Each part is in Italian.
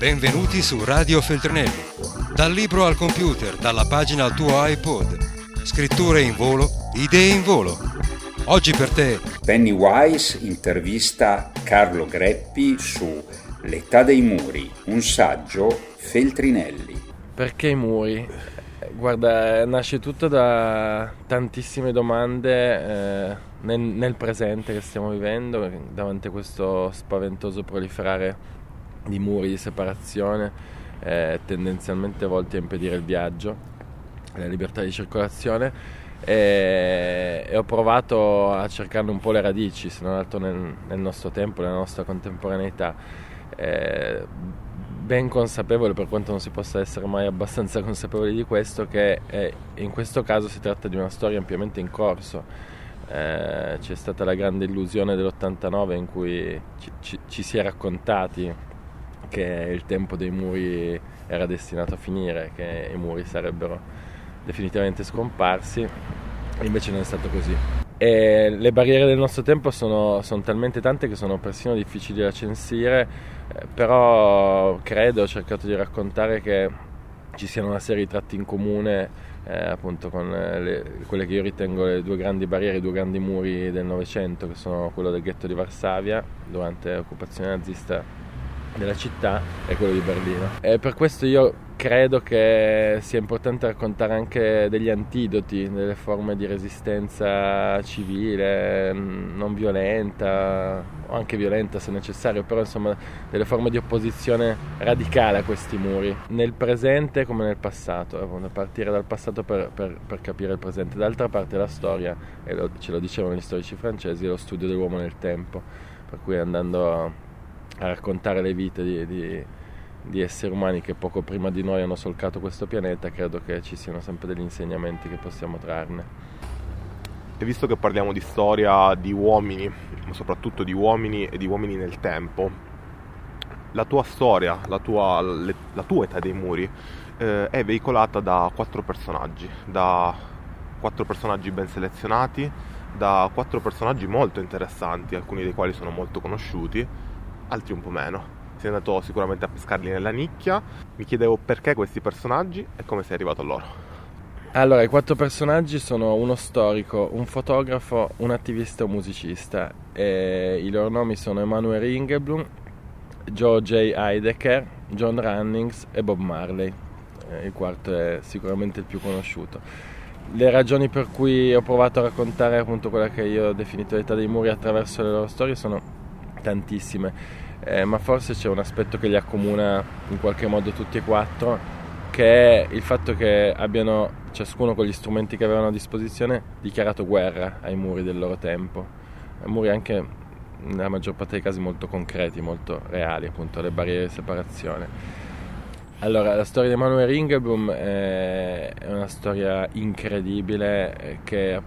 Benvenuti su Radio Feltrinelli. Dal libro al computer, dalla pagina al tuo iPod. Scritture in volo, idee in volo. Oggi per te. Pennywise intervista Carlo Greppi su L'età dei muri, un saggio Feltrinelli. Perché i muri? Guarda, nasce tutto da tantissime domande eh, nel, nel, presente che stiamo vivendo, davanti a questo spaventoso proliferare di muri di separazione, eh, tendenzialmente volti a impedire il viaggio, la libertà di circolazione. E, e ho provato a cercarne un po' le radici, se non altro nel, nel nostro tempo, nella nostra contemporaneità. Eh, ben consapevole, per quanto non si possa essere mai abbastanza consapevoli di questo, che eh, in questo caso si tratta di una storia ampiamente in corso. Eh, c'è stata la grande illusione dell'89 in cui ci, ci, ci si è raccontati che il tempo dei muri era destinato a finire, che i muri sarebbero definitivamente scomparsi, invece non è stato così. E le barriere del nostro tempo sono, sono talmente tante che sono persino difficili da censire, eh, però credo, ho cercato di raccontare che ci siano una serie di tratti in comune eh, appunto con eh, le, quelle che io ritengo le due grandi barriere, i due grandi muri del Novecento, che sono quello del ghetto di Varsavia durante l'occupazione nazista della città e quello di Berlino. E per questo io credo che sia importante raccontare anche degli antidoti, delle forme di resistenza civile, non violenta, o anche violenta se necessario, però insomma delle forme di opposizione radicale a questi muri, nel presente come nel passato, a partire dal passato per, per, per capire il presente. D'altra parte la storia, e lo, ce lo dicevano gli storici francesi, è lo studio dell'uomo nel tempo, per cui andando a, a raccontare le vite di, di di esseri umani che poco prima di noi hanno solcato questo pianeta, credo che ci siano sempre degli insegnamenti che possiamo trarne. E visto che parliamo di storia di uomini, ma soprattutto di uomini e di uomini nel tempo, la tua storia, la tua, le, la tua età dei muri, eh, è veicolata da quattro personaggi, da quattro personaggi ben selezionati, da quattro personaggi molto interessanti, alcuni dei quali sono molto conosciuti, altri un po' meno sei andato sicuramente a pescarli nella nicchia. Mi chiedevo perché questi personaggi e come sei arrivato a loro. Allora, i quattro personaggi sono uno storico, un fotografo, un attivista e un musicista. E I loro nomi sono Emanuele Ringelblum, Joe J. Heidecker, John Runnings e Bob Marley. Eh, il quarto è sicuramente il più conosciuto. Le ragioni per cui ho provato a raccontare appunto quella che io ho definito l'età dei muri attraverso le loro storie sono tantissime eh, ma forse c'è un aspetto che li accomuna in qualche modo tutti e quattro, che è il fatto che abbiano, ciascuno con gli strumenti che avevano a disposizione, dichiarato guerra ai muri del loro tempo, muri anche nella maggior parte dei casi molto concreti, molto reali, appunto, alle barriere di separazione. Allora, la storia di Emanuele Ringelblum è una storia incredibile eh, che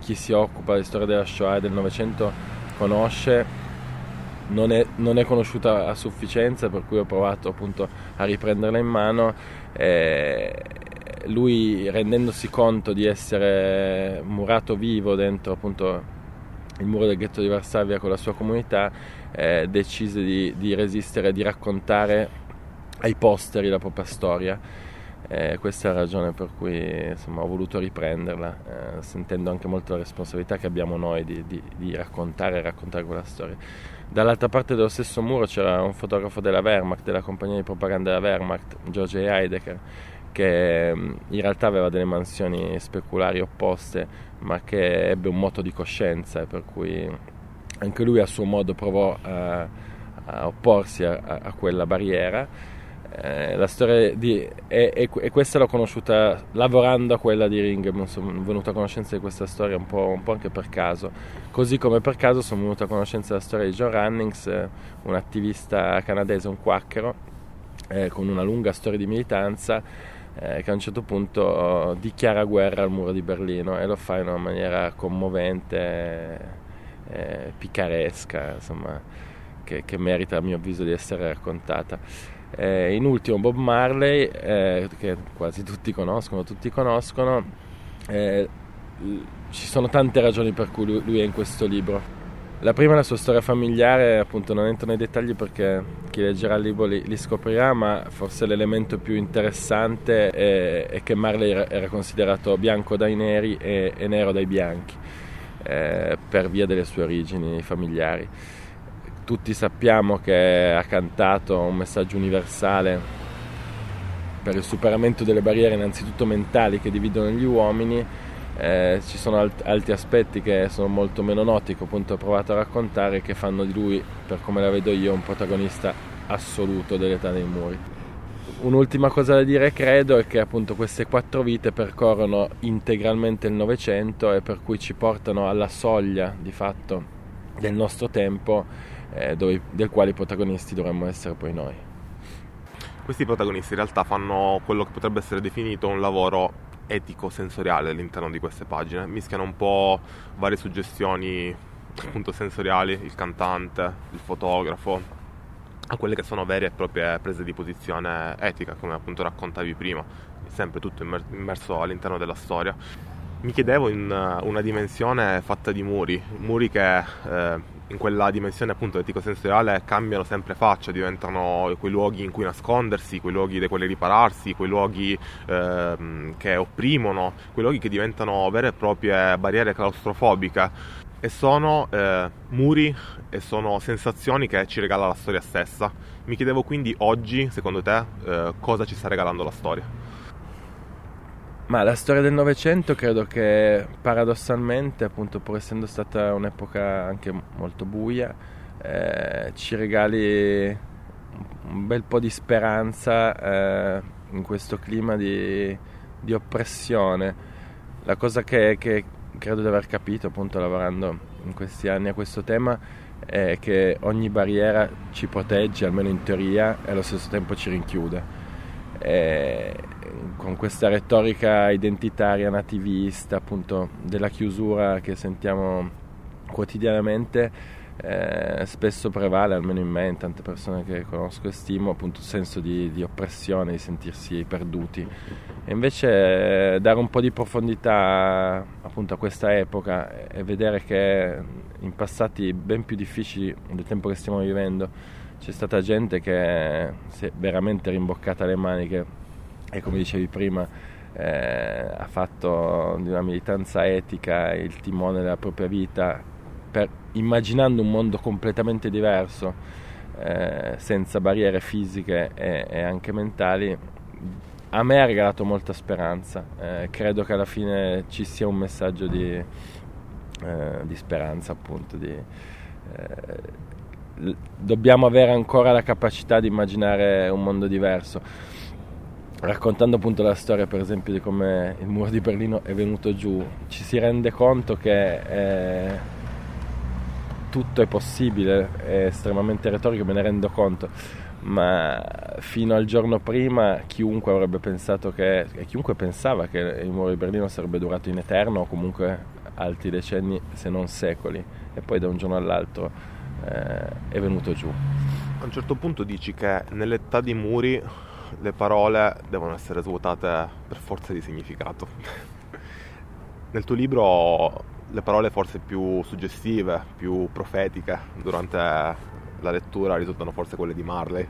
chi si occupa di storia della Shoah e del Novecento conosce non è, non è, conosciuta a sufficienza, per cui ho provato appunto a riprenderla in mano. Eh, lui rendendosi conto di essere murato vivo dentro appunto il muro del ghetto di Varsavia con la sua comunità, eh, decise di, di resistere di raccontare ai posteri la propria storia. Eh, questa è la ragione per cui insomma, ho voluto riprenderla, eh, sentendo anche molto la responsabilità che abbiamo noi di, di, di raccontare e raccontare quella storia. Dall'altra parte dello stesso muro c'era un fotografo della Wehrmacht, della compagnia di propaganda della Wehrmacht, George Heidegger, che mm, in realtà aveva delle mansioni speculari opposte, ma che ebbe un moto di coscienza, per cui anche lui a suo modo provò a, a opporsi a, a quella barriera eh, la storia di, e, e, e, questa l'ho conosciuta lavorando a quella di Ring, sono venuto a conoscenza di questa storia un po', un po', anche per caso, così come per caso sono venuto a conoscenza della storia di John Runnings, eh, un attivista canadese, un quacchero, eh, con una lunga storia di militanza, eh, che a un certo punto dichiara guerra al muro di Berlino e lo fa in una maniera commovente, eh, picaresca, insomma, che, che merita a mio avviso di essere raccontata. Eh, in ultimo Bob Marley, eh, che quasi tutti conoscono, tutti conoscono, eh, ci sono tante ragioni per cui lui, è in questo libro. La prima è la sua storia familiare, appunto non entro nei dettagli perché chi leggerà il libro li, li scoprirà, ma forse l'elemento più interessante è, è, che Marley era considerato bianco dai neri e, e nero dai bianchi, eh, per via delle sue origini familiari. Tutti sappiamo che ha cantato un messaggio universale per il superamento delle barriere innanzitutto mentali che dividono gli uomini eh, ci sono alt- altri aspetti che sono molto meno noti che appunto ho provato a raccontare che fanno di lui, per come la vedo io, un protagonista assoluto dell'età dei muri. Un'ultima cosa da dire credo è che appunto queste quattro vite percorrono integralmente il Novecento e per cui ci portano alla soglia di fatto del nostro tempo eh, dove, del quale i protagonisti dovremmo essere poi noi. Questi protagonisti in realtà fanno quello che potrebbe essere definito un lavoro etico-sensoriale all'interno di queste pagine. Mischiano un po' varie suggestioni appunto sensoriali, il cantante, il fotografo, a quelle che sono vere e proprie prese di posizione etica, come appunto raccontavi prima, sempre tutto immerso all'interno della storia. Mi chiedevo in una dimensione fatta di muri, muri che eh, in quella dimensione appunto etico-sensoriale cambiano sempre faccia, diventano quei luoghi in cui nascondersi, quei luoghi dai quali ripararsi, quei luoghi eh, che opprimono, quei luoghi che diventano vere e proprie barriere claustrofobiche e sono eh, muri e sono sensazioni che ci regala la storia stessa. Mi chiedevo quindi oggi, secondo te, eh, cosa ci sta regalando la storia? Ma la storia del Novecento credo che paradossalmente, appunto, pur essendo stata un'epoca anche molto buia, eh, ci regali un bel po' di speranza eh, in questo clima di, di, oppressione. La cosa che, che credo di aver capito, appunto, lavorando in questi anni a questo tema, è che ogni barriera ci protegge, almeno in teoria, e allo stesso tempo ci rinchiude. E con questa retorica identitaria nativista, appunto della chiusura che sentiamo quotidianamente, eh, spesso prevale, almeno in me, in tante persone che conosco e stimo, appunto il senso di, di oppressione, di sentirsi perduti. E invece eh, dare un po' di profondità appunto a questa epoca e vedere che in passati ben più difficili del tempo che stiamo vivendo c'è stata gente che si è veramente rimboccata le maniche e come dicevi prima eh, ha fatto di una militanza etica il timone della propria vita per, immaginando un mondo completamente diverso eh, senza barriere fisiche e, e, anche mentali a me ha regalato molta speranza. Eh, credo che alla fine ci sia un messaggio di, eh, di speranza appunto di, eh, dobbiamo avere ancora la capacità di immaginare un mondo diverso raccontando appunto la storia per esempio di come il muro di Berlino è venuto giù, ci si rende conto che eh, tutto è possibile, è estremamente retorico, me ne rendo conto, ma fino al giorno prima chiunque avrebbe pensato che, e chiunque pensava che il muro di Berlino sarebbe durato in eterno o comunque altri decenni se non secoli e poi da un giorno all'altro eh, è venuto giù. A un certo punto dici che nell'età di muri le parole devono essere svuotate per forza di significato. Nel tuo libro le parole forse più suggestive, più profetiche durante la lettura risultano forse quelle di Marley,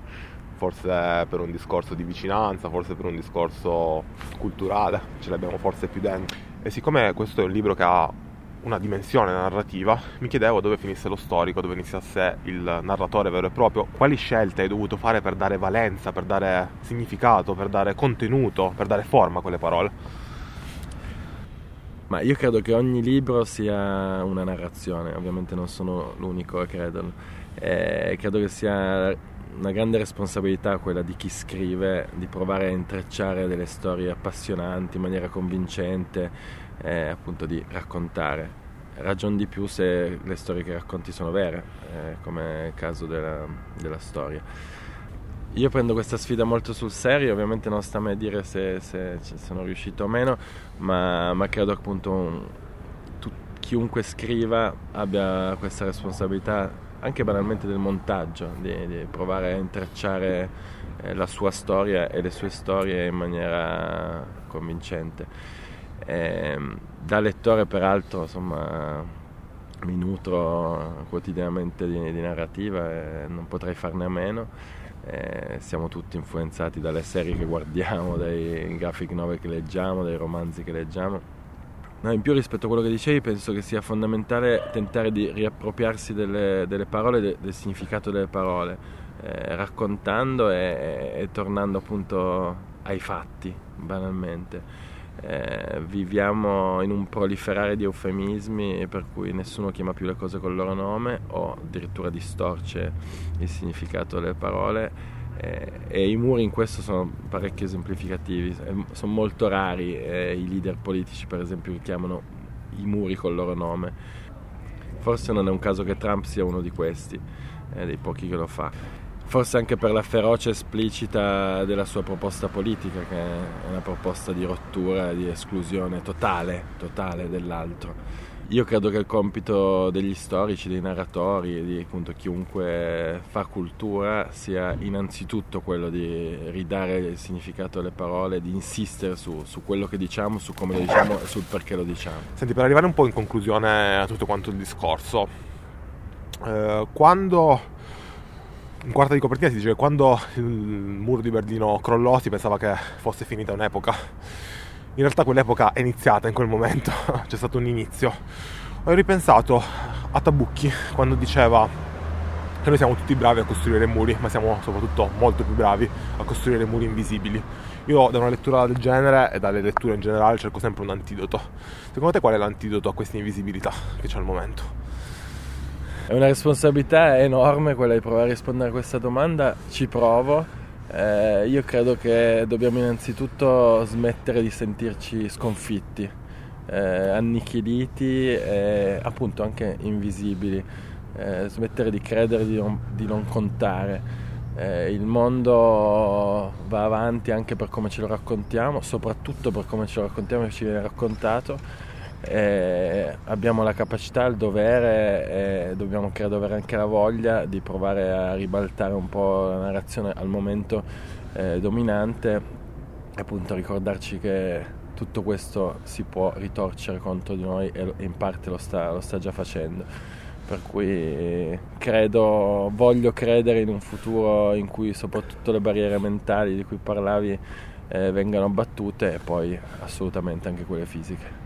forse per un discorso di vicinanza, forse per un discorso culturale, ce l'abbiamo forse più dentro. E siccome questo è un libro che ha una dimensione narrativa, mi chiedevo dove finisse lo storico, dove iniziasse il narratore vero e proprio, quali scelte hai dovuto fare per dare valenza, per dare significato, per dare contenuto, per dare forma a quelle parole. Ma io credo che ogni libro sia una narrazione, ovviamente non sono l'unico a crederlo. E credo che sia una grande responsabilità quella di chi scrive di provare a intrecciare delle storie appassionanti in maniera convincente, eh, appunto di raccontare. Ragion di più se le storie che racconti sono vere, eh, come il caso della, della, storia. Io prendo questa sfida molto sul serio, ovviamente non sta a me dire se, se, se sono riuscito o meno, ma, ma credo appunto un, tu, chiunque scriva abbia questa responsabilità anche banalmente del montaggio, di, di provare a intrecciare eh, la sua storia e le sue storie in maniera convincente. Ehm, da lettore peraltro insomma mi nutro quotidianamente di, di narrativa e non potrei farne a meno. Eh, siamo tutti influenzati dalle serie che guardiamo, dai graphic novel che leggiamo, dai romanzi che leggiamo. No, in più rispetto a quello che dicevi penso che sia fondamentale tentare di riappropriarsi delle, delle parole, de, del significato delle parole, eh, raccontando e, e tornando appunto ai fatti, banalmente eh, viviamo in un proliferare di eufemismi per cui nessuno chiama più le cose col loro nome o addirittura distorce il significato delle parole eh, e i muri in questo sono parecchio esemplificativi, eh, sono molto rari eh, i leader politici per esempio che chiamano i muri col loro nome. Forse non è un caso che Trump sia uno di questi, eh, dei pochi che lo fa forse anche per la ferocia esplicita della sua proposta politica, che è una proposta di rottura di esclusione totale, totale dell'altro. Io credo che il compito degli storici, dei narratori, di appunto, chiunque fa cultura sia innanzitutto quello di ridare il significato alle parole, di insistere su, su quello che diciamo, su come lo diciamo e sul perché lo diciamo. Senti, per arrivare un po' in conclusione a tutto quanto il discorso, eh, quando in quarta di copertina si dice che quando il muro di Berlino crollò si pensava che fosse finita un'epoca. In realtà quell'epoca è iniziata in quel momento, c'è stato un inizio. Ho ripensato a Tabucchi quando diceva che noi siamo tutti bravi a costruire muri, ma siamo soprattutto molto più bravi a costruire muri invisibili. Io da una lettura del genere e dalle letture in generale cerco sempre un antidoto. Secondo te qual è l'antidoto a questa invisibilità che c'è al momento? È una responsabilità enorme quella di provare a rispondere a questa domanda, ci provo. Eh, io credo che dobbiamo innanzitutto smettere di sentirci sconfitti, eh, annichiliti e appunto anche invisibili, eh, smettere di credere di non, di non contare. Eh, il mondo va avanti anche per come ce lo raccontiamo, soprattutto per come ce lo raccontiamo e ci viene raccontato eh, abbiamo la capacità, il dovere e dobbiamo credo avere anche la voglia di provare a ribaltare un po' la narrazione al momento eh, dominante e appunto ricordarci che tutto questo si può ritorcere contro di noi e in parte lo sta, lo sta già facendo. Per cui credo, voglio credere in un futuro in cui soprattutto le barriere mentali di cui parlavi eh, vengano abbattute e poi assolutamente anche quelle fisiche.